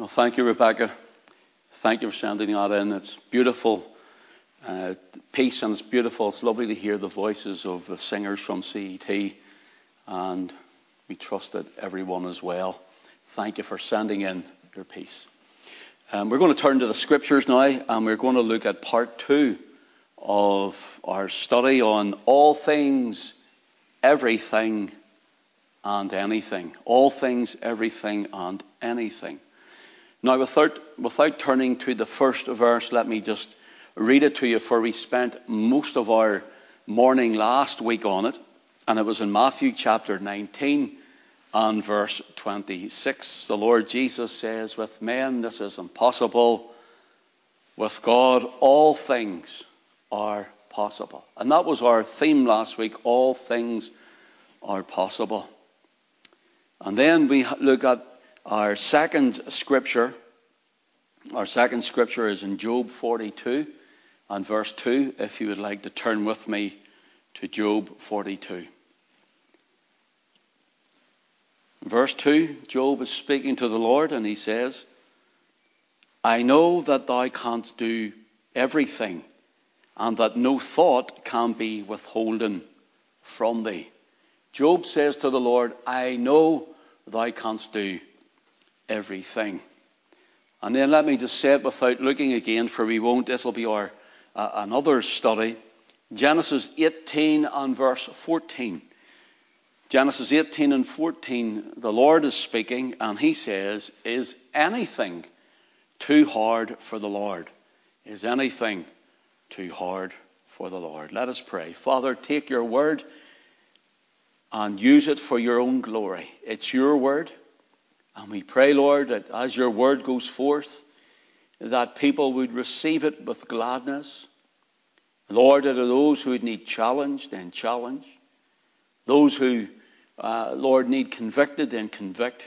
Well, thank you, Rebecca. Thank you for sending that in. It's beautiful uh, piece and it's beautiful. It's lovely to hear the voices of the singers from CET, and we trust that everyone as well. Thank you for sending in your piece. Um, we're going to turn to the scriptures now, and we're going to look at part two of our study on all things, everything, and anything. All things, everything, and anything. Now, without, without turning to the first verse, let me just read it to you, for we spent most of our morning last week on it, and it was in Matthew chapter 19 and verse 26. The Lord Jesus says, With men this is impossible, with God all things are possible. And that was our theme last week all things are possible. And then we look at our second scripture. Our second scripture is in Job 42 and verse 2, if you would like to turn with me to Job 42. Verse 2, Job is speaking to the Lord and he says, I know that thou canst do everything and that no thought can be withholden from thee. Job says to the Lord, I know thou canst do everything. And then let me just say it without looking again, for we won't. This will be our uh, another study. Genesis 18 and verse 14. Genesis 18 and 14, the Lord is speaking, and he says, Is anything too hard for the Lord? Is anything too hard for the Lord? Let us pray. Father, take your word and use it for your own glory. It's your word. And we pray, Lord, that as your word goes forth, that people would receive it with gladness. Lord, that are those who would need challenge, then challenge. Those who uh, Lord, need convicted, then convict.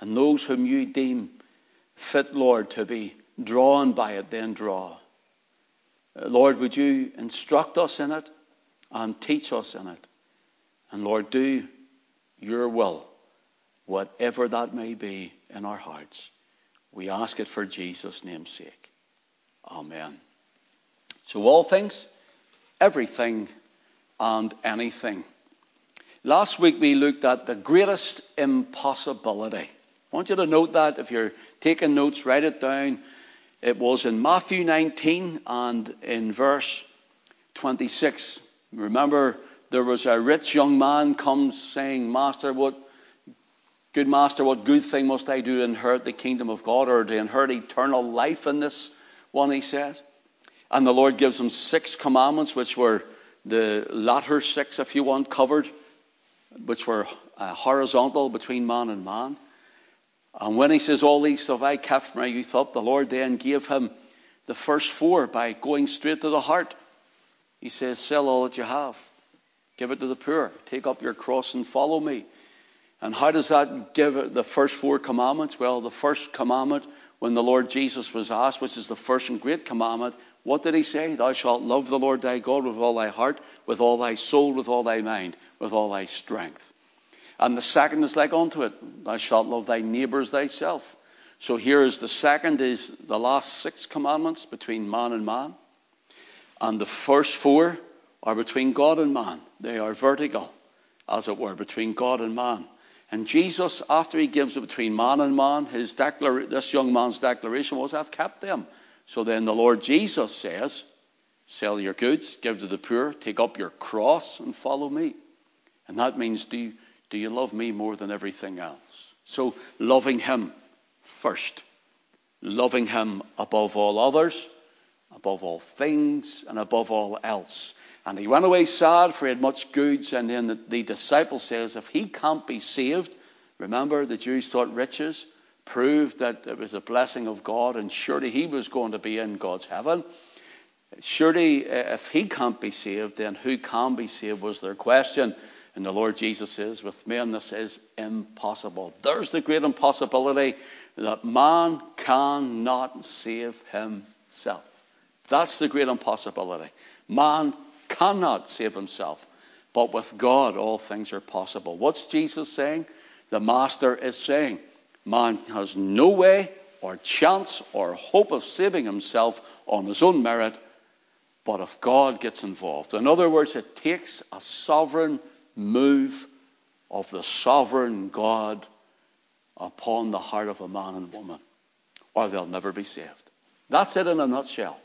And those whom you deem fit, Lord, to be drawn by it, then draw. Lord, would you instruct us in it and teach us in it? And Lord, do your will, whatever that may be in our hearts. We ask it for Jesus' name's sake. Amen. So, all things, everything, and anything. Last week we looked at the greatest impossibility. I want you to note that. If you're taking notes, write it down. It was in Matthew 19 and in verse 26. Remember, there was a rich young man comes saying, Master, what good master, what good thing must I do to inherit the kingdom of God or to inherit eternal life in this one, he says. And the Lord gives him six commandments, which were the latter six, if you want, covered which were uh, horizontal between man and man. And when he says, All these stuff I kept from my youth up, the Lord then gave him the first four by going straight to the heart. He says, Sell all that you have, give it to the poor, take up your cross and follow me. And how does that give the first four commandments? Well, the first commandment, when the Lord Jesus was asked, which is the first and great commandment, what did he say? Thou shalt love the Lord thy God with all thy heart, with all thy soul, with all thy mind, with all thy strength. And the second is like unto it, thou shalt love thy neighbours thyself. So here is the second is the last six commandments between man and man. And the first four are between God and man. They are vertical, as it were, between God and man. And Jesus, after he gives it between man and man, his declar- this young man's declaration was, I've kept them. So then the Lord Jesus says, Sell your goods, give to the poor, take up your cross, and follow me. And that means, do you, do you love me more than everything else? So, loving him first, loving him above all others, above all things, and above all else. And he went away sad, for he had much goods. And then the, the disciple says, If he can't be saved, remember the Jews thought riches proved that it was a blessing of God, and surely he was going to be in God's heaven. Surely, uh, if he can't be saved, then who can be saved was their question. And the Lord Jesus says, with men, this is impossible. There's the great impossibility that man cannot save himself. That's the great impossibility. Man cannot save himself. But with God, all things are possible. What's Jesus saying? The Master is saying, Man has no way or chance or hope of saving himself on his own merit, but if God gets involved. In other words, it takes a sovereign move of the sovereign God upon the heart of a man and woman, or they'll never be saved. That's it in a nutshell.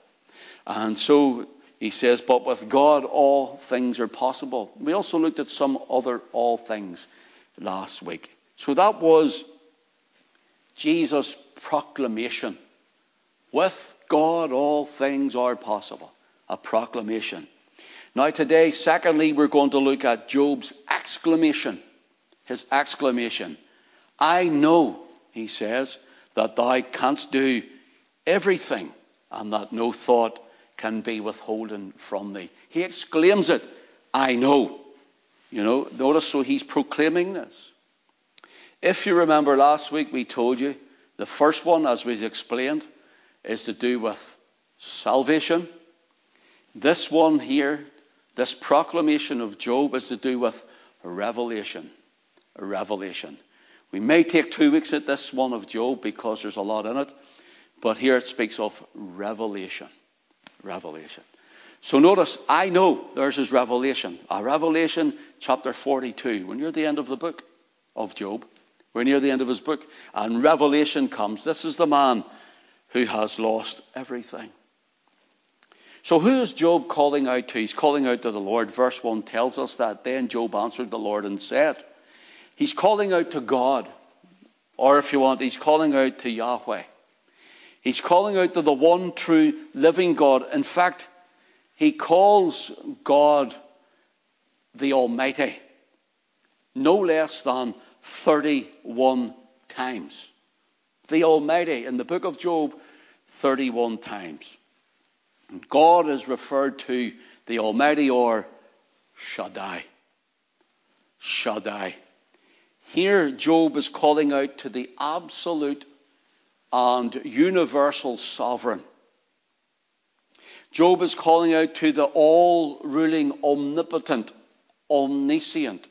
And so he says, but with God all things are possible. We also looked at some other all things last week. So that was Jesus' proclamation. With God all things are possible. A proclamation. Now, today, secondly, we're going to look at Job's exclamation. His exclamation. I know, he says, that thou canst do everything, and that no thought can be withholden from thee. He exclaims it, I know. You know, notice so he's proclaiming this. If you remember last week, we told you the first one, as we explained, is to do with salvation. This one here, this proclamation of Job, is to do with revelation. Revelation. We may take two weeks at this one of Job because there's a lot in it, but here it speaks of revelation. Revelation. So notice, I know there's his revelation. A revelation, chapter 42. When you're at the end of the book of Job, we're near the end of his book, and revelation comes. This is the man who has lost everything. So, who is Job calling out to? He's calling out to the Lord. Verse 1 tells us that. Then Job answered the Lord and said, He's calling out to God. Or if you want, he's calling out to Yahweh. He's calling out to the one true living God. In fact, he calls God the Almighty no less than 31 times. The Almighty in the book of Job, 31 times. God is referred to the Almighty or Shaddai. Shaddai. Here, Job is calling out to the absolute and universal sovereign. Job is calling out to the all ruling, omnipotent, omniscient,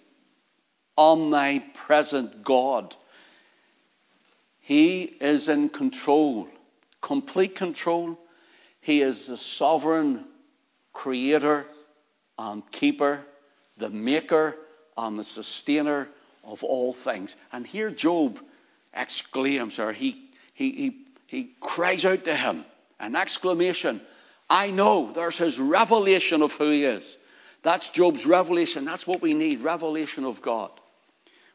omnipresent God. He is in control, complete control. He is the sovereign creator and keeper, the maker and the sustainer of all things. And here Job exclaims, or he he, he, he cries out to him, an exclamation. I know there's his revelation of who he is. That's Job's revelation. That's what we need revelation of God.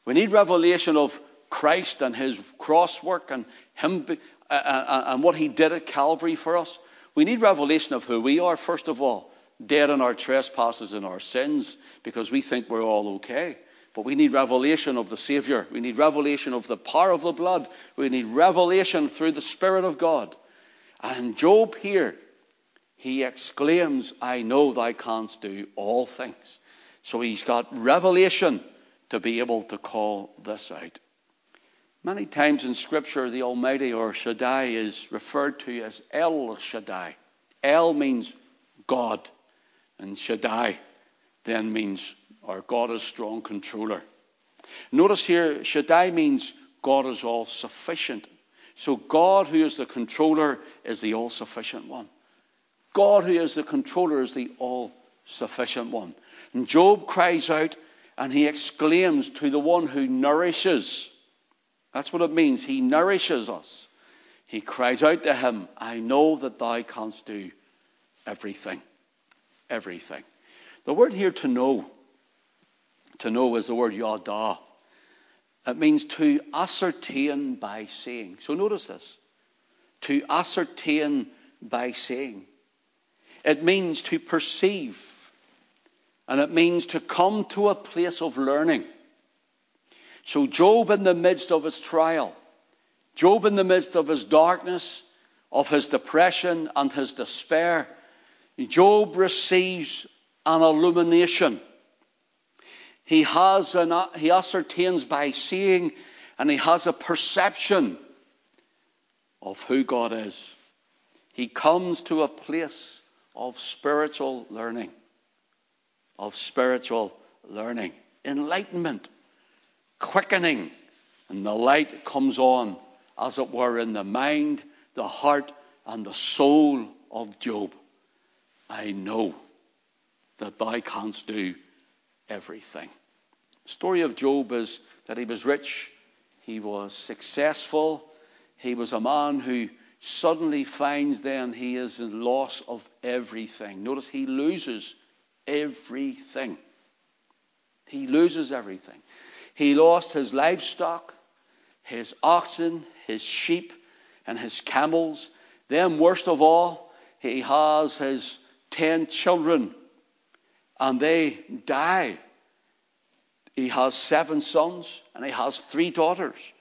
We need revelation of Christ and his cross work and him uh, uh, uh, and what he did at Calvary for us. We need revelation of who we are, first of all, dead in our trespasses and our sins, because we think we're all okay. But we need revelation of the Savior. We need revelation of the power of the blood. We need revelation through the Spirit of God. And Job here, he exclaims, I know thou canst do all things. So he's got revelation to be able to call this out. Many times in Scripture, the Almighty or Shaddai is referred to as El Shaddai. El means God, and Shaddai then means or God is strong controller. Notice here, Shaddai means God is all sufficient. So God, who is the controller, is the all sufficient one. God, who is the controller, is the all sufficient one. And Job cries out and he exclaims to the one who nourishes. That's what it means. He nourishes us. He cries out to him, I know that thou canst do everything. Everything. The word here to know to know is the word yada. It means to ascertain by saying. So notice this. To ascertain by saying. It means to perceive. And it means to come to a place of learning. So Job in the midst of his trial, Job in the midst of his darkness, of his depression and his despair, Job receives an illumination he has an, uh, he ascertains by seeing and he has a perception of who God is. He comes to a place of spiritual learning, of spiritual learning, enlightenment, quickening, And the light comes on, as it were, in the mind, the heart, and the soul of Job. I know that thou canst do everything. Story of Job is that he was rich, he was successful, he was a man who suddenly finds then he is in loss of everything. Notice he loses everything. He loses everything. He lost his livestock, his oxen, his sheep, and his camels. Then, worst of all, he has his ten children, and they die. He has seven sons, and he has three daughters.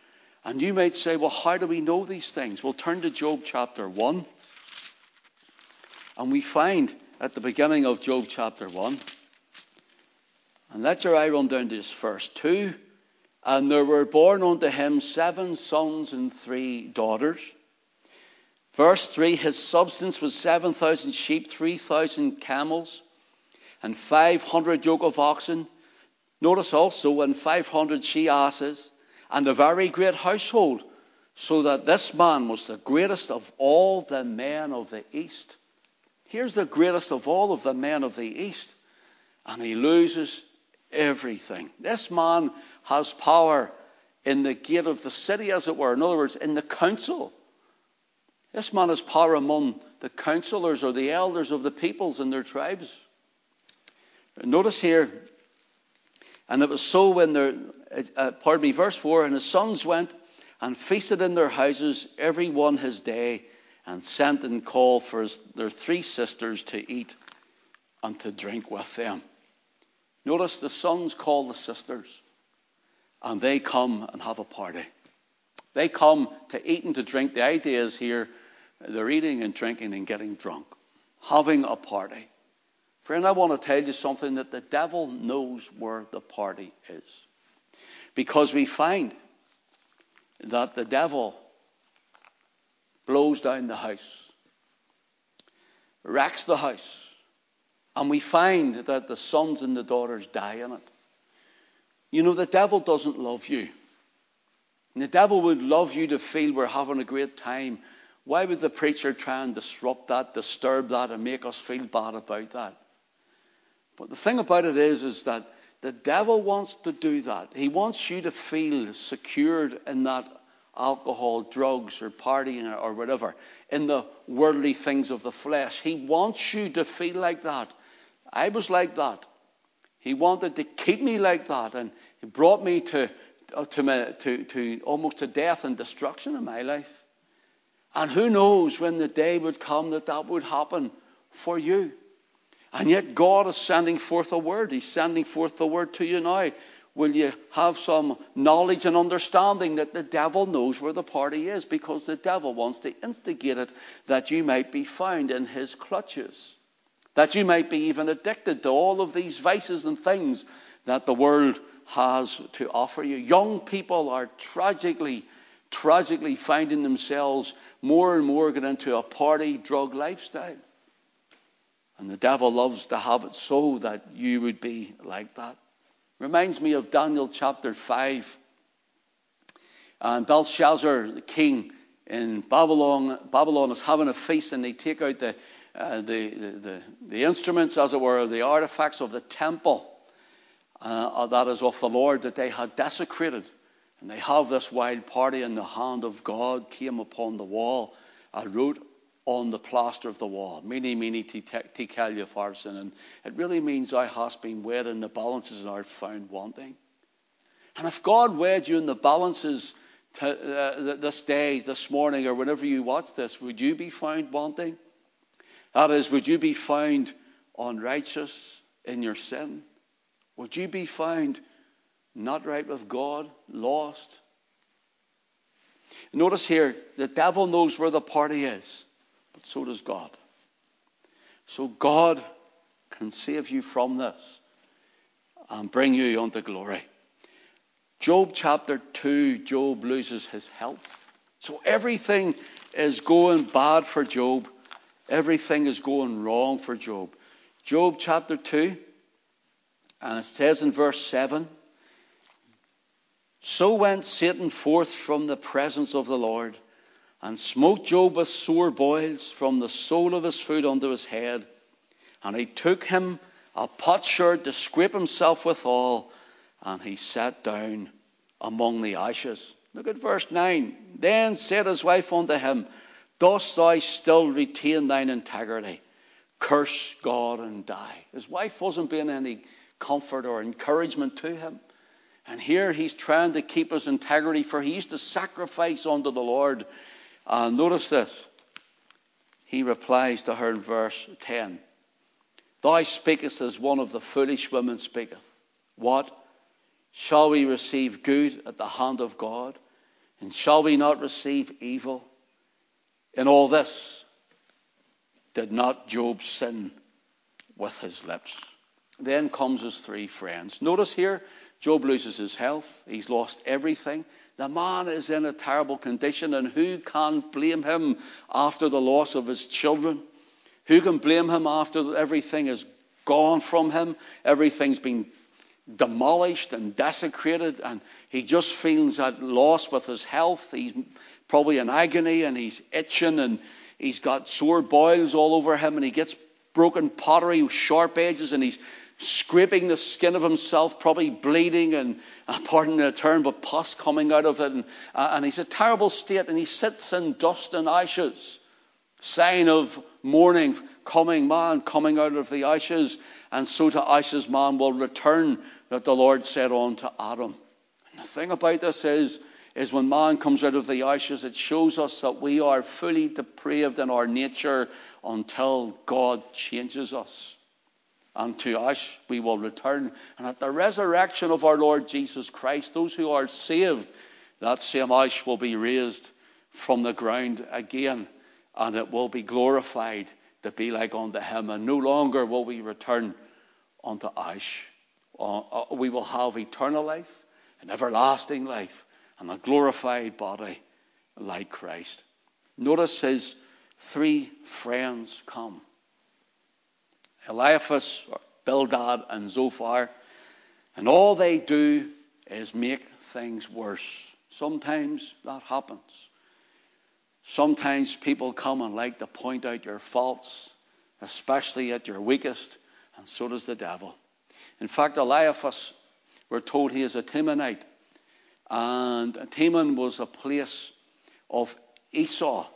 And you might say, well, how do we know these things? Well, turn to Job chapter 1. And we find at the beginning of Job chapter 1, and let's your eye run down to this verse 2. And there were born unto him seven sons and three daughters. Verse 3 His substance was 7,000 sheep, 3,000 camels, and 500 yoke of oxen. Notice also, and 500 she asses and a very great household, so that this man was the greatest of all the men of the East. Here's the greatest of all of the men of the East, and he loses everything. This man has power in the gate of the city, as it were. In other words, in the council. This man has power among the counselors or the elders of the peoples and their tribes. Notice here, and it was so when there, uh, pardon me, verse 4 And his sons went and feasted in their houses, every one his day, and sent and called for his, their three sisters to eat and to drink with them. Notice the sons call the sisters, and they come and have a party. They come to eat and to drink. The idea is here they're eating and drinking and getting drunk, having a party. Friend, I want to tell you something that the devil knows where the party is. Because we find that the devil blows down the house, wrecks the house, and we find that the sons and the daughters die in it. You know, the devil doesn't love you. And the devil would love you to feel we're having a great time. Why would the preacher try and disrupt that, disturb that, and make us feel bad about that? But the thing about it is, is that the devil wants to do that. He wants you to feel secured in that alcohol, drugs, or partying, or whatever, in the worldly things of the flesh. He wants you to feel like that. I was like that. He wanted to keep me like that, and he brought me to, uh, to, my, to, to almost to death and destruction in my life. And who knows when the day would come that that would happen for you. And yet God is sending forth a word. He's sending forth the word to you now. Will you have some knowledge and understanding that the devil knows where the party is because the devil wants to instigate it that you might be found in his clutches, that you might be even addicted to all of these vices and things that the world has to offer you. Young people are tragically, tragically finding themselves more and more getting into a party drug lifestyle. And the devil loves to have it so that you would be like that. Reminds me of Daniel chapter 5. And Belshazzar, the king in Babylon, Babylon is having a feast, and they take out the, uh, the, the, the, instruments, as it were, the artifacts of the temple uh, that is of the Lord that they had desecrated. And they have this wild party, and the hand of God came upon the wall. I wrote on the plaster of the wall. Mene, mene, tekel upharsin. And it really means thou hast been weighed in the balances and art found wanting. And if God weighed you in the balances uh, this day, this morning, or whenever you watch this, would you be found wanting? That is, would you be found unrighteous in your sin? Would you be found not right with God, lost? Notice here, the devil knows where the party is but so does God. So God can save you from this and bring you unto glory. Job chapter 2, Job loses his health. So everything is going bad for Job. Everything is going wrong for Job. Job chapter 2, and it says in verse 7 So went Satan forth from the presence of the Lord and smote Job with sore boils from the sole of his foot unto his head. And he took him a potsherd to scrape himself withal, and he sat down among the ashes. Look at verse 9. Then said his wife unto him, Dost thou still retain thine integrity? Curse God and die. His wife wasn't being any comfort or encouragement to him. And here he's trying to keep his integrity, for he used to sacrifice unto the Lord. Uh, notice this. He replies to her in verse 10 Thou speakest as one of the foolish women speaketh. What? Shall we receive good at the hand of God? And shall we not receive evil? In all this, did not Job sin with his lips? Then comes his three friends. Notice here, Job loses his health. He's lost everything. The man is in a terrible condition, and who can blame him after the loss of his children? Who can blame him after everything is gone from him? Everything's been demolished and desecrated, and he just feels at loss with his health. He's probably in agony, and he's itching, and he's got sore boils all over him, and he gets broken pottery with sharp edges, and he's scraping the skin of himself, probably bleeding, and uh, pardon the term, but pus coming out of it. And, uh, and he's a terrible state, and he sits in dust and ashes, sign of mourning, coming man, coming out of the ashes. And so to ashes man will return, that the Lord said unto Adam. And the thing about this is, is when man comes out of the ashes, it shows us that we are fully depraved in our nature until God changes us and to us we will return. And at the resurrection of our Lord Jesus Christ, those who are saved, that same ash will be raised from the ground again, and it will be glorified to be like unto him. And no longer will we return unto ash. Uh, uh, we will have eternal life, an everlasting life, and a glorified body like Christ. Notice his three friends come. Eliphaz, Bildad, and Zophar. And all they do is make things worse. Sometimes that happens. Sometimes people come and like to point out your faults, especially at your weakest, and so does the devil. In fact, Eliphaz, we're told he is a Temanite. And Teman was a place of Esau.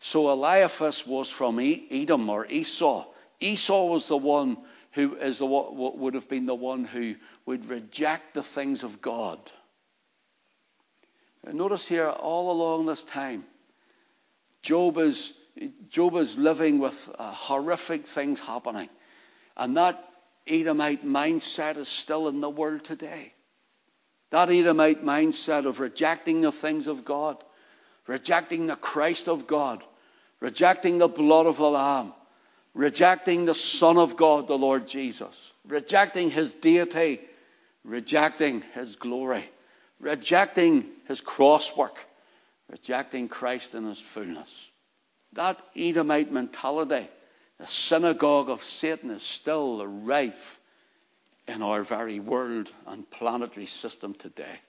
So Eliphaz was from Edom or Esau. Esau was the one who is the, what would have been the one who would reject the things of God. And notice here, all along this time, Job is, Job is living with uh, horrific things happening. And that Edomite mindset is still in the world today. That Edomite mindset of rejecting the things of God, rejecting the Christ of God, rejecting the blood of the Lamb, rejecting the Son of God, the Lord Jesus, rejecting his deity, rejecting his glory, rejecting his crosswork, rejecting Christ in his fullness. That Edomite mentality, the synagogue of Satan, is still rife in our very world and planetary system today.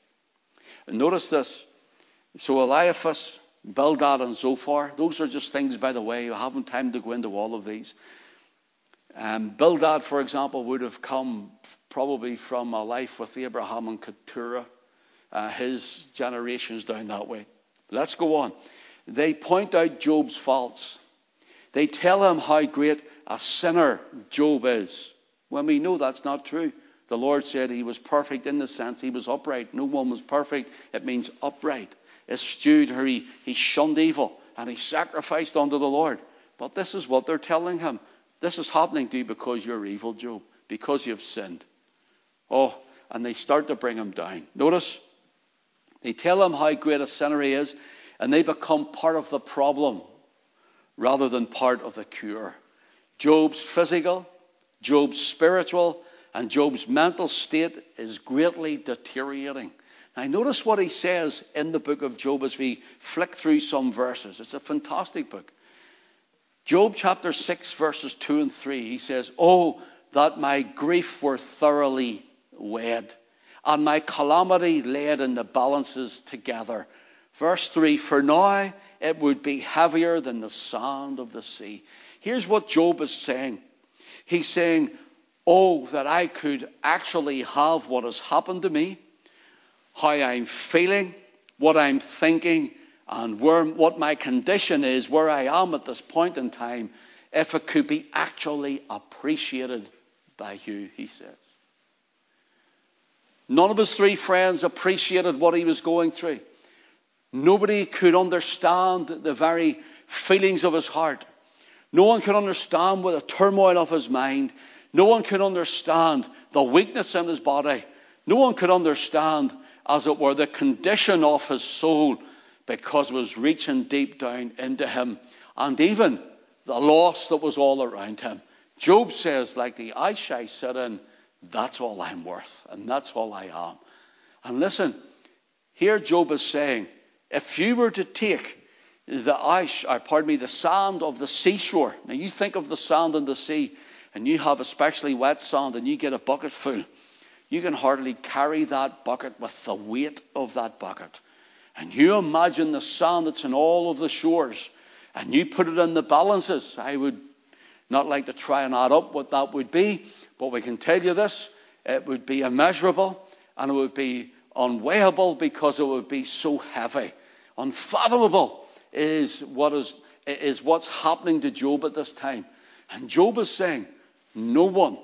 And notice this. So Eliphaz Bildad and Zophar. Those are just things, by the way. I haven't time to go into all of these. Um, Bildad, for example, would have come probably from a life with Abraham and Keturah, uh, his generations down that way. Let's go on. They point out Job's faults. They tell him how great a sinner Job is. When we know that's not true. The Lord said he was perfect in the sense he was upright. No one was perfect. It means upright eschewed her, he, he shunned evil, and he sacrificed unto the Lord. But this is what they're telling him. This is happening to you because you're evil, Job, because you've sinned. Oh, and they start to bring him down. Notice, they tell him how great a sinner he is, and they become part of the problem rather than part of the cure. Job's physical, Job's spiritual, and Job's mental state is greatly deteriorating. Now, notice what he says in the book of Job as we flick through some verses. It's a fantastic book. Job chapter 6, verses 2 and 3, he says, Oh, that my grief were thoroughly wed, and my calamity laid in the balances together. Verse 3 For now it would be heavier than the sand of the sea. Here's what Job is saying He's saying, Oh, that I could actually have what has happened to me, how I'm feeling, what I'm thinking, and where, what my condition is, where I am at this point in time, if it could be actually appreciated by you, he says. None of his three friends appreciated what he was going through. Nobody could understand the very feelings of his heart. No one could understand what the turmoil of his mind. No one could understand the weakness in his body. No one could understand, as it were, the condition of his soul because it was reaching deep down into him. And even the loss that was all around him. Job says, like the ash I in, that's all I'm worth, and that's all I am. And listen, here Job is saying, if you were to take the ash, or pardon me, the sand of the seashore, now you think of the sand in the sea, and you have especially wet sand, and you get a bucket full, you can hardly carry that bucket with the weight of that bucket. And you imagine the sand that's in all of the shores, and you put it in the balances. I would not like to try and add up what that would be, but we can tell you this it would be immeasurable and it would be unweighable because it would be so heavy. Unfathomable is what is, is what's happening to Job at this time. And Job is saying, No one,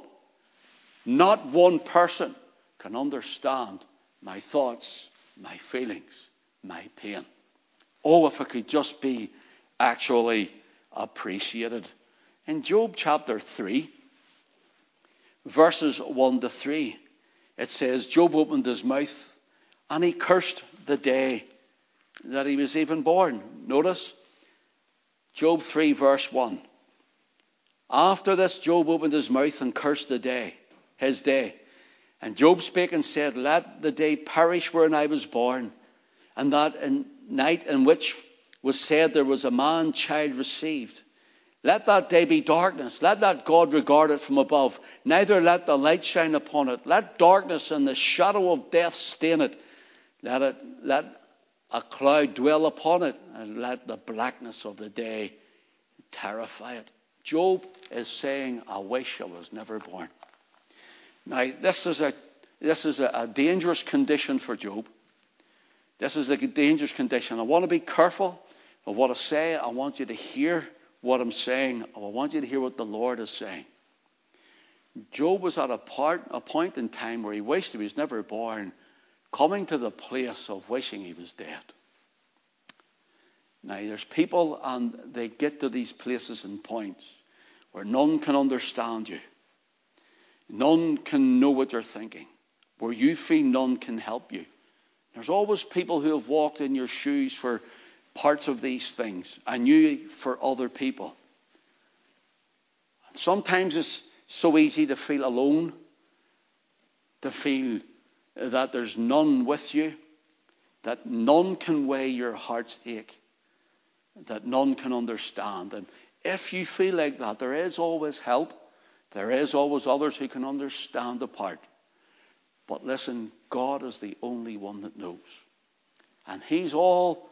not one person, can understand my thoughts, my feelings, my pain. Oh, if it could just be actually appreciated. In Job chapter 3, verses 1 to 3, it says, Job opened his mouth and he cursed the day that he was even born. Notice Job 3, verse 1. After this, Job opened his mouth and cursed the day, his day. And Job spake and said, Let the day perish wherein I was born, and that in night in which was said there was a man child received. Let that day be darkness. Let not God regard it from above. Neither let the light shine upon it. Let darkness and the shadow of death stain it. Let it let a cloud dwell upon it, and let the blackness of the day terrify it. Job is saying, I wish I was never born. Now, this is a this is a, a dangerous condition for Job. This is a dangerous condition. I want to be careful of what I say. I want you to hear what I'm saying. I want you to hear what the Lord is saying. Job was at a, part, a point in time where he wished he was never born, coming to the place of wishing he was dead. Now, there's people, and they get to these places and points where none can understand you, none can know what you're thinking, where you feel none can help you. There's always people who have walked in your shoes for parts of these things and you for other people. Sometimes it's so easy to feel alone, to feel that there's none with you, that none can weigh your heart's ache, that none can understand. And if you feel like that, there is always help. There is always others who can understand the part. But listen, God is the only one that knows. And He's all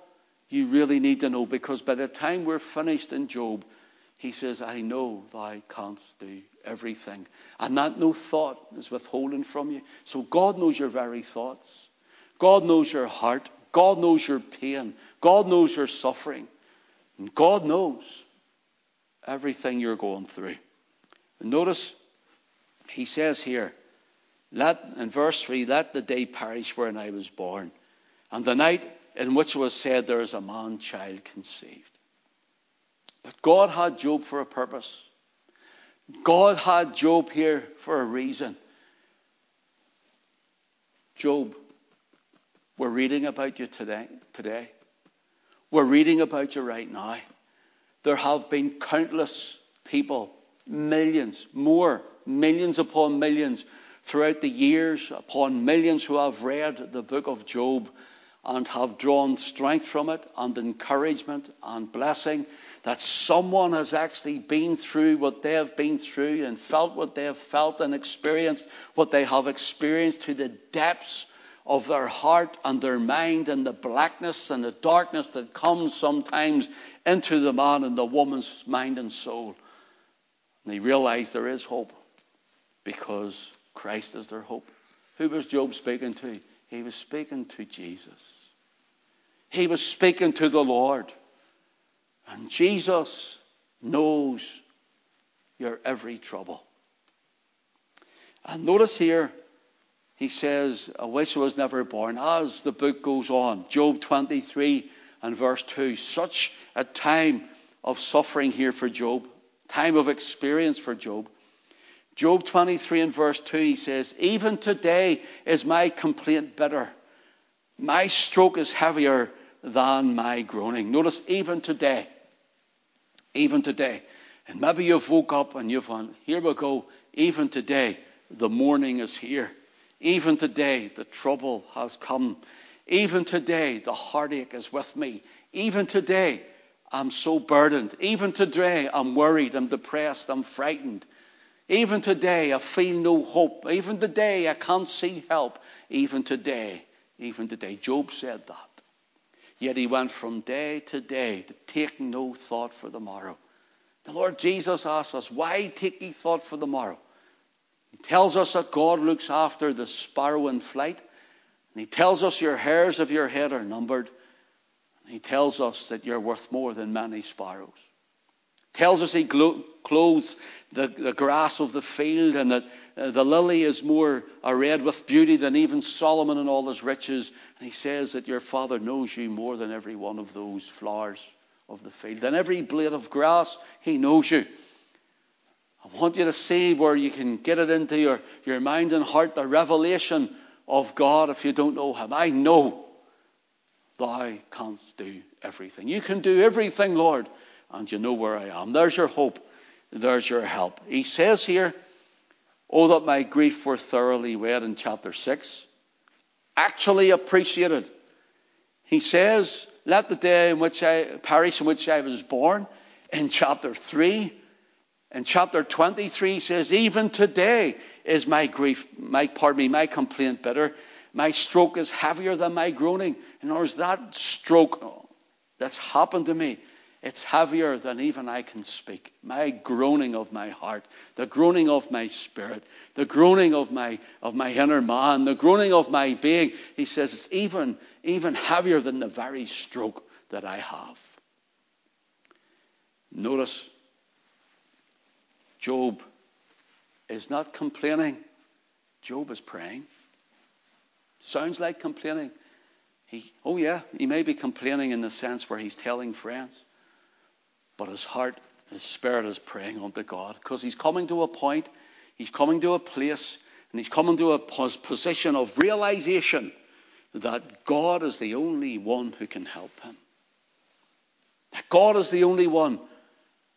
you really need to know because by the time we're finished in Job, He says, I know thou canst do everything. And that no thought is withholding from you. So God knows your very thoughts. God knows your heart. God knows your pain. God knows your suffering. And God knows everything you're going through. Notice, He says here, let, in verse 3, let the day perish wherein I was born, and the night in which was said, There is a man child conceived. But God had Job for a purpose. God had Job here for a reason. Job, we're reading about you today. today. We're reading about you right now. There have been countless people, millions, more, millions upon millions, throughout the years upon millions who have read the book of Job and have drawn strength from it and encouragement and blessing. That someone has actually been through what they have been through and felt what they have felt and experienced what they have experienced to the depths of their heart and their mind and the blackness and the darkness that comes sometimes into the man and the woman's mind and soul. They realize there is hope because Christ is their hope. Who was Job speaking to? He was speaking to Jesus. He was speaking to the Lord. And Jesus knows your every trouble. And notice here, he says, I wish was never born. As the book goes on, Job 23 and verse 2, such a time of suffering here for Job, time of experience for Job. Job 23 and verse 2, he says, Even today is my complaint bitter. My stroke is heavier than my groaning. Notice, even today. Even today. And maybe you've woke up and you've gone, Here we go. Even today, the morning is here. Even today, the trouble has come. Even today, the heartache is with me. Even today, I'm so burdened. Even today, I'm worried, I'm depressed, I'm frightened. Even today, I feel no hope. Even today, I can't see help. Even today, even today. Job said that. Yet he went from day to day to take no thought for the morrow. The Lord Jesus asks us, Why take ye thought for the morrow? He tells us that God looks after the sparrow in flight. And he tells us your hairs of your head are numbered. And he tells us that you're worth more than many sparrows. Tells us he clothes the, the grass of the field and that uh, the lily is more arrayed with beauty than even Solomon in all his riches. And he says that your father knows you more than every one of those flowers of the field. Than every blade of grass, he knows you. I want you to see where you can get it into your, your mind and heart, the revelation of God if you don't know him. I know thou canst do everything. You can do everything, Lord, and you know where I am. There's your hope. There's your help. He says here, Oh, that my grief were thoroughly read in chapter 6. Actually appreciated. He says, Let the day in which I, parish in which I was born, in chapter 3. In chapter 23, he says, Even today is my grief, my, pardon me, my complaint bitter. My stroke is heavier than my groaning. In other words, that stroke that's happened to me it's heavier than even I can speak. My groaning of my heart, the groaning of my spirit, the groaning of my, of my inner man, the groaning of my being. He says it's even, even heavier than the very stroke that I have. Notice, Job is not complaining. Job is praying. Sounds like complaining. He, oh, yeah, he may be complaining in the sense where he's telling friends. But his heart, his spirit is praying unto God because he's coming to a point, he's coming to a place, and he's coming to a position of realization that God is the only one who can help him. That God is the only one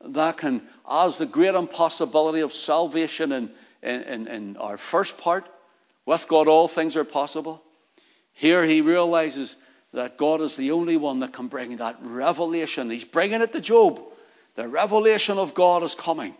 that can, as the great impossibility of salvation in, in, in our first part, with God all things are possible. Here he realizes that God is the only one that can bring that revelation. He's bringing it to Job. The revelation of God is coming.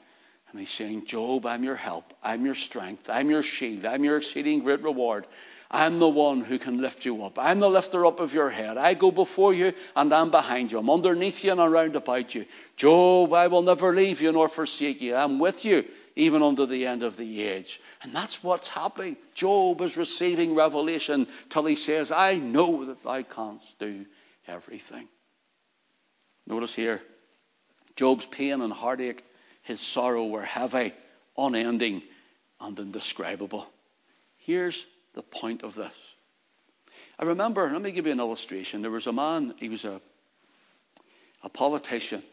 And he's saying, Job, I'm your help. I'm your strength. I'm your shield. I'm your exceeding great reward. I'm the one who can lift you up. I'm the lifter up of your head. I go before you and I'm behind you. I'm underneath you and around about you. Job, I will never leave you nor forsake you. I'm with you even unto the end of the age. And that's what's happening. Job is receiving revelation till he says, I know that thou canst do everything. Notice here, Job's pain and heartache, his sorrow were heavy, unending, and indescribable. Here's the point of this. I remember, let me give you an illustration. There was a man, he was a, a politician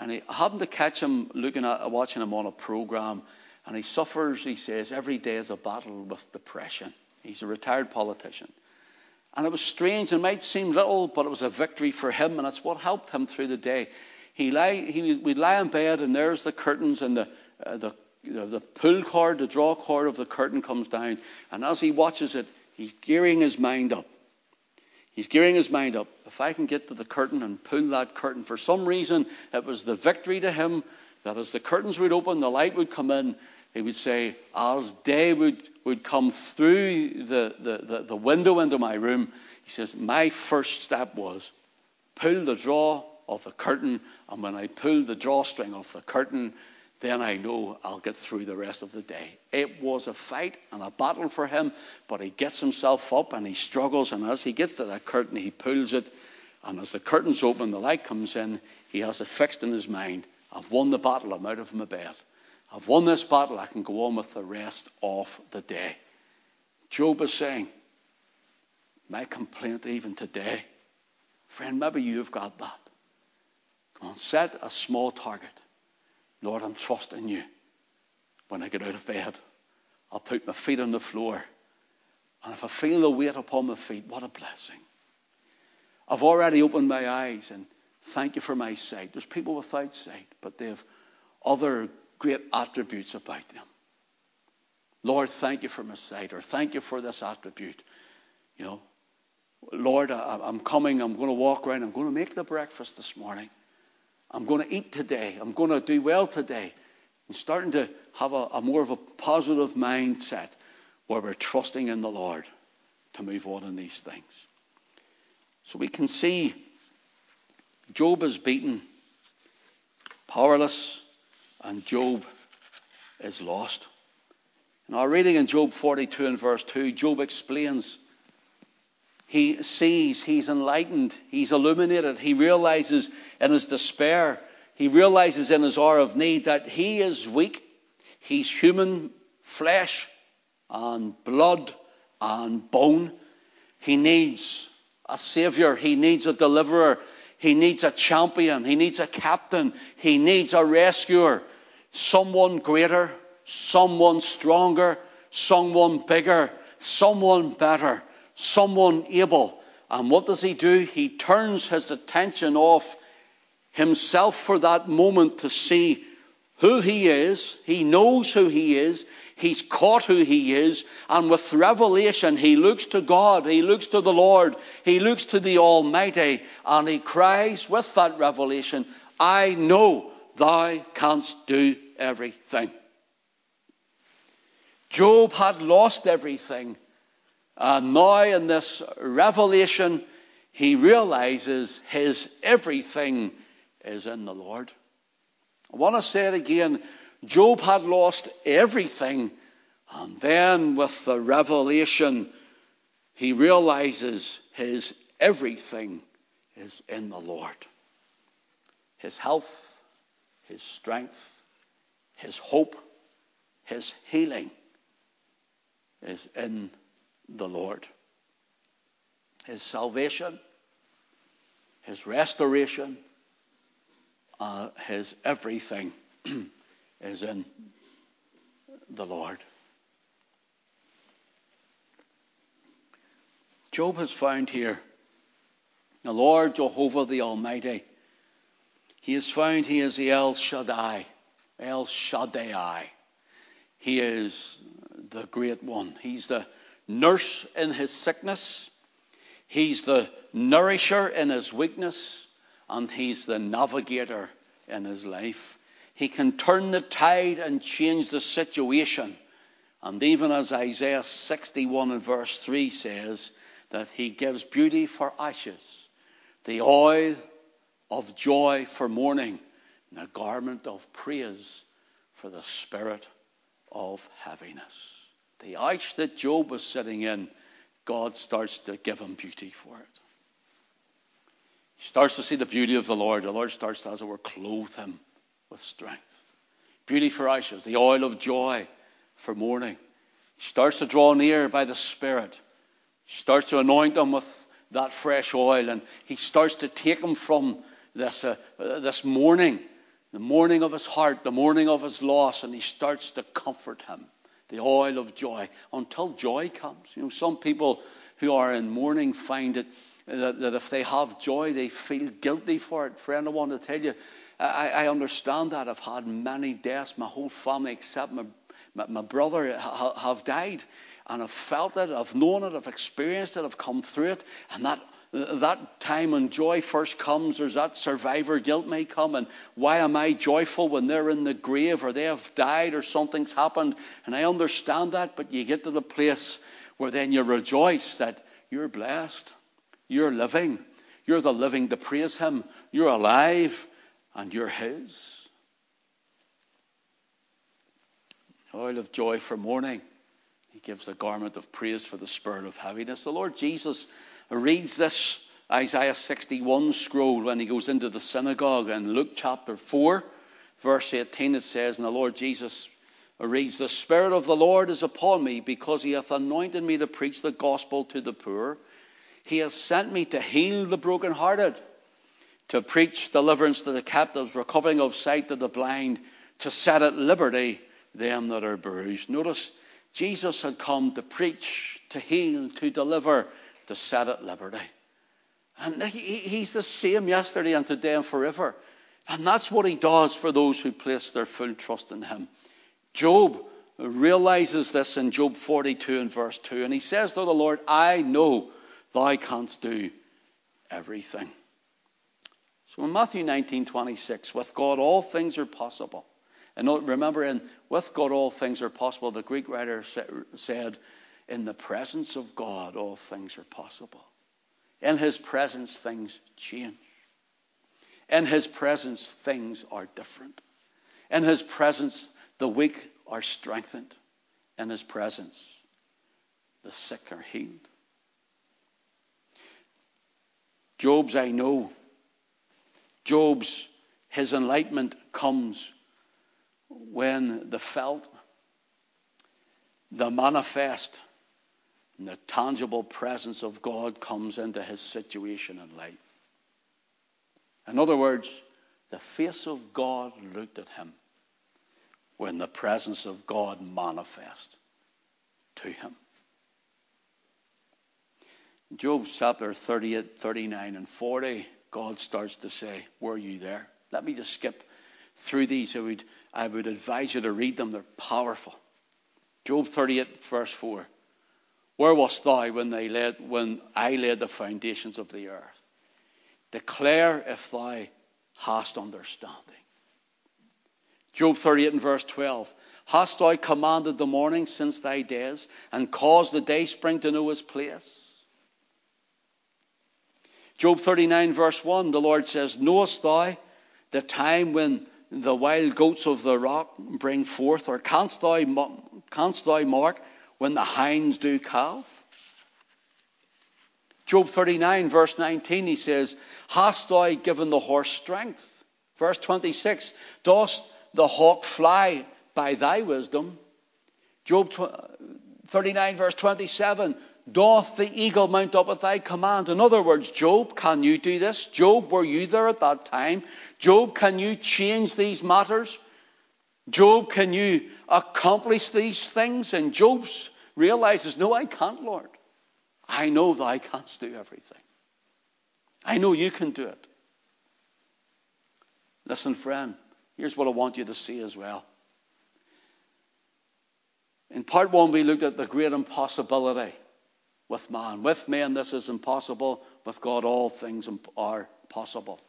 and I happened to catch him looking at, watching him on a program, and he suffers, he says, every day is a battle with depression. He's a retired politician. And it was strange, it might seem little, but it was a victory for him, and it's what helped him through the day. He lie, he, we'd lie in bed, and there's the curtains, and the, uh, the, you the pull cord, the draw cord of the curtain comes down. And as he watches it, he's gearing his mind up. He's gearing his mind up. If I can get to the curtain and pull that curtain, for some reason, it was the victory to him that as the curtains would open, the light would come in. He would say, as day would, would come through the, the, the, the window into my room, he says, my first step was pull the draw of the curtain, and when I pull the drawstring of the curtain, then I know I'll get through the rest of the day. It was a fight and a battle for him, but he gets himself up and he struggles, and as he gets to that curtain, he pulls it, and as the curtains open, the light comes in, he has it fixed in his mind. I've won the battle, I'm out of my bed. I've won this battle, I can go on with the rest of the day. Job is saying, My complaint even today, friend, maybe you've got that. Come on, set a small target. Lord, I'm trusting you. When I get out of bed, I'll put my feet on the floor. And if I feel the weight upon my feet, what a blessing. I've already opened my eyes and thank you for my sight. There's people without sight, but they have other great attributes about them. Lord, thank you for my sight, or thank you for this attribute. You know, Lord, I, am coming, I'm going to walk around, I'm going to make the breakfast this morning. I'm going to eat today. I'm going to do well today. And starting to have a, a more of a positive mindset where we're trusting in the Lord to move on in these things. So we can see Job is beaten, powerless, and Job is lost. In our reading in Job 42 and verse 2, Job explains he sees, he's enlightened, he's illuminated, he realizes in his despair, he realizes in his hour of need that he is weak, he's human flesh and blood and bone. He needs a savior, he needs a deliverer, he needs a champion, he needs a captain, he needs a rescuer, someone greater, someone stronger, someone bigger, someone better someone able. And what does he do? He turns his attention off himself for that moment to see who he is. He knows who he is. He's caught who he is. And with revelation, he looks to God. He looks to the Lord. He looks to the Almighty. And he cries with that revelation, I know thou canst do everything. Job had lost everything and now, in this revelation, he realizes his everything is in the Lord. I want to say it again. Job had lost everything, and then with the revelation, he realizes his everything is in the Lord. His health, his strength, his hope, his healing is in the Lord. His salvation, His restoration, uh, His everything is in the Lord. Job has found here the Lord Jehovah the Almighty. He has found he is the El Shaddai, El Shaddai. He is the great one. He's the nurse in his sickness, he's the nourisher in his weakness, and he's the navigator in his life. He can turn the tide and change the situation. And even as Isaiah 61 and verse 3 says, that he gives beauty for ashes, the oil of joy for mourning, and a garment of praise for the spirit of heaviness. The ash that Job was sitting in, God starts to give him beauty for it. He starts to see the beauty of the Lord. The Lord starts to, as it were, clothe him with strength. Beauty for ashes, the oil of joy for mourning. He starts to draw near by the Spirit. He starts to anoint him with that fresh oil, and he starts to take him from this, uh, this mourning, the mourning of his heart, the mourning of his loss, and he starts to comfort him the oil of joy, until joy comes. You know, some people who are in mourning find it that, that if they have joy, they feel guilty for it. Friend, I want to tell you, I, I understand that. I've had many deaths. My whole family, except my, my, my brother, ha, have died. And I've felt it, I've known it, I've experienced it, I've come through it. And that, that time when joy first comes, there's that survivor guilt may come. And why am I joyful when they're in the grave or they have died or something's happened? And I understand that, but you get to the place where then you rejoice that you're blessed, you're living, you're the living to praise Him, you're alive, and you're His. Oil of joy for mourning. He gives a garment of praise for the spirit of heaviness. The Lord Jesus reads this Isaiah 61 scroll when he goes into the synagogue in Luke chapter 4, verse 18. It says, And the Lord Jesus reads, The Spirit of the Lord is upon me because he hath anointed me to preach the gospel to the poor. He has sent me to heal the brokenhearted, to preach deliverance to the captives, recovering of sight to the blind, to set at liberty them that are bruised. Notice, Jesus had come to preach, to heal, to deliver, to set at liberty. And he, he's the same yesterday and today and forever. And that's what he does for those who place their full trust in him. Job realizes this in Job 42 and verse 2. And he says to the Lord, I know thou canst do everything. So in Matthew 19 26, with God all things are possible. And remember, in with God all things are possible, the Greek writer said, in the presence of God all things are possible. In his presence, things change. In his presence, things are different. In his presence, the weak are strengthened. In his presence, the sick are healed. Job's I know. Job's his enlightenment comes when the felt, the manifest, and the tangible presence of God comes into his situation in life. In other words, the face of God looked at him when the presence of God manifest to him. Job chapter 38, 39, and 40, God starts to say, Were you there? Let me just skip through these. I would, I would advise you to read them, they're powerful. Job 38, verse 4. Where wast thou when, they laid, when I laid the foundations of the earth? Declare if thou hast understanding. Job 38 and verse 12. Hast thou commanded the morning since thy days, and caused the day spring to know his place? Job 39 verse 1, the Lord says, Knowest thou the time when the wild goats of the rock bring forth, or canst thou, canst thou mark when the hinds do calve? Job 39, verse 19, he says, Hast thou given the horse strength? Verse 26, Dost the hawk fly by thy wisdom? Job 39, verse 27, Doth the eagle mount up at thy command? In other words, Job, can you do this? Job, were you there at that time? Job, can you change these matters? Job, can you accomplish these things? And Job realizes, No, I can't, Lord. I know that I can't do everything. I know you can do it. Listen, friend, here's what I want you to see as well. In part one, we looked at the great impossibility with man. With man, this is impossible. With God, all things are possible.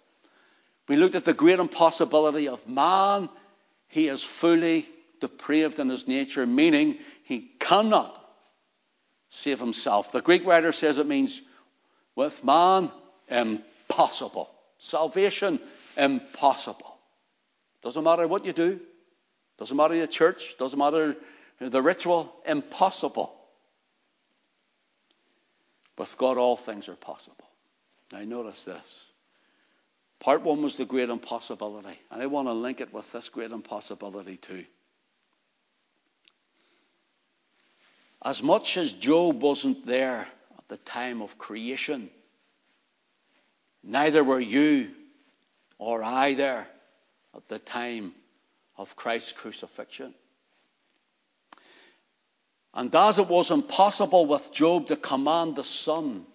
We looked at the great impossibility of man. He is fully depraved in his nature, meaning he cannot save himself. The Greek writer says it means with man, impossible. Salvation, impossible. Doesn't matter what you do, doesn't matter the church, doesn't matter the ritual, impossible. With God, all things are possible. Now, notice this. Part one was the great impossibility, and I want to link it with this great impossibility too. As much as Job wasn't there at the time of creation, neither were you or I there at the time of Christ's crucifixion. And as it was impossible with Job to command the sun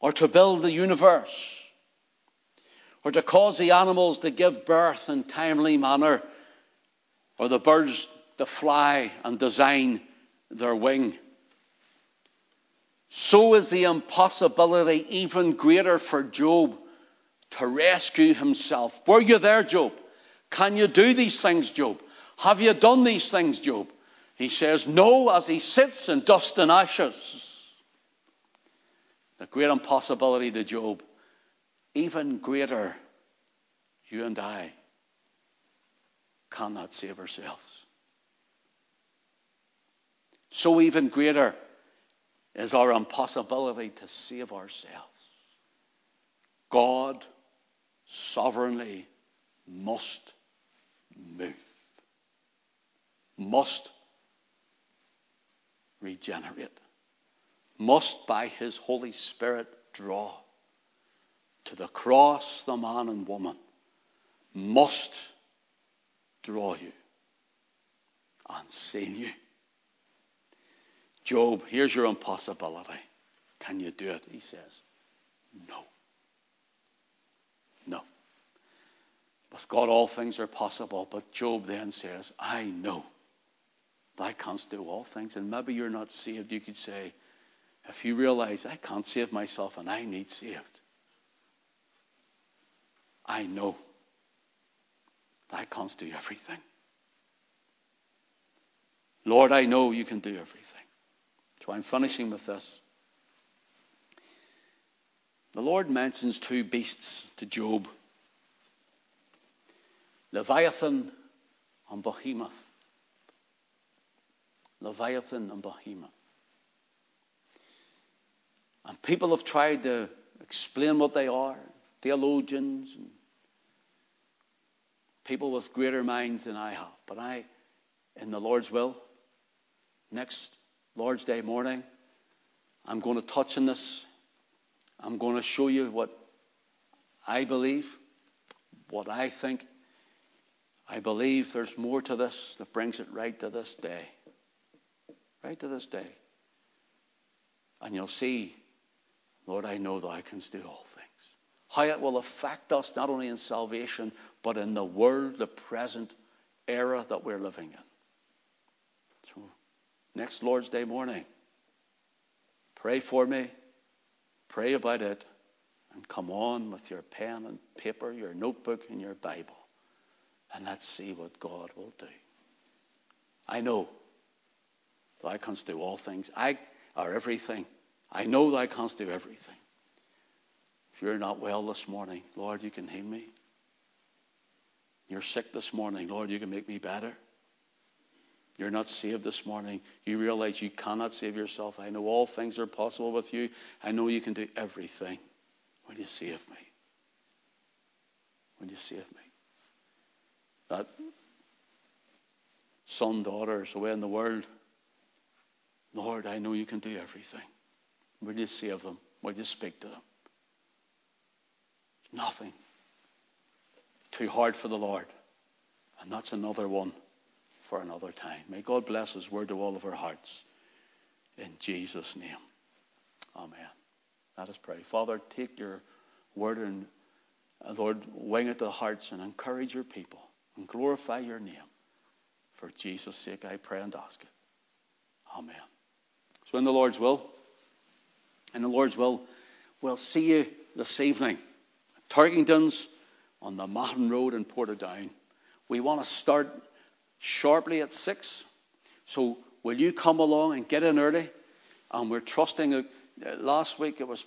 or to build the universe or to cause the animals to give birth in timely manner or the birds to fly and design their wing. so is the impossibility even greater for Job to rescue himself. Were you there, Job? Can you do these things, Job? Have you done these things, Job? He says, No, as he sits in dust and ashes. The great impossibility to Job, even greater, you and I cannot save ourselves. So, even greater is our impossibility to save ourselves. God sovereignly must move, must regenerate, must by his Holy Spirit draw to the cross the man and woman, must draw you and save you. Job, here's your impossibility. Can you do it? He says, No. No. With God, all things are possible. But Job then says, I know thou canst do all things. And maybe you're not saved. You could say, if you realize I can't save myself and I need saved, I know thou canst do everything. Lord, I know you can do everything. So I'm finishing with this. The Lord mentions two beasts to Job Leviathan and Behemoth. Leviathan and Behemoth. And people have tried to explain what they are, theologians and people with greater minds than I have. But I, in the Lord's will, next Lord's Day morning, I'm going to touch on this I'm going to show you what I believe, what I think. I believe there's more to this that brings it right to this day. Right to this day. And you'll see, Lord, I know that I can do all things. How it will affect us not only in salvation, but in the world, the present era that we're living in. So, next Lord's Day morning, pray for me. Pray about it and come on with your pen and paper, your notebook, and your Bible. And let's see what God will do. I know thou canst do all things. I are everything. I know thou canst do everything. If you're not well this morning, Lord, you can heal me. You're sick this morning, Lord, you can make me better. You're not saved this morning. You realize you cannot save yourself. I know all things are possible with you. I know you can do everything. Will you save me? Will you save me? That son, daughters away in the world, Lord, I know you can do everything. Will you save them? Will you speak to them? Nothing too hard for the Lord. And that's another one for another time. May God bless His word to all of our hearts. In Jesus' name. Amen. Let us pray. Father, take your word and, uh, Lord, wing it to the hearts and encourage your people and glorify your name. For Jesus' sake, I pray and ask it. Amen. So, in the Lord's will, in the Lord's will, we'll see you this evening Turkington's on the Mahon Road in Portadown. We want to start sharply at six. So will you come along and get in early? And we're trusting. Uh, last week it was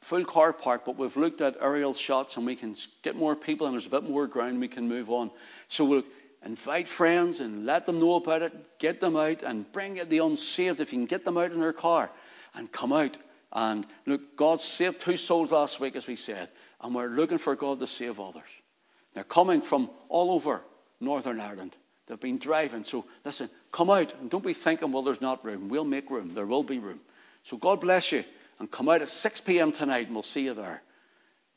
full car park, but we've looked at aerial shots and we can get more people and there's a bit more ground we can move on. So we'll invite friends and let them know about it, get them out and bring the unsaved if you can get them out in their car and come out. And look, God saved two souls last week, as we said, and we're looking for God to save others. They're coming from all over Northern Ireland. They've been driving. So listen, come out and don't be thinking, well, there's not room. We'll make room. There will be room. So God bless you. And come out at 6 p.m. tonight and we'll see you there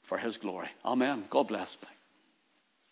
for His glory. Amen. God bless.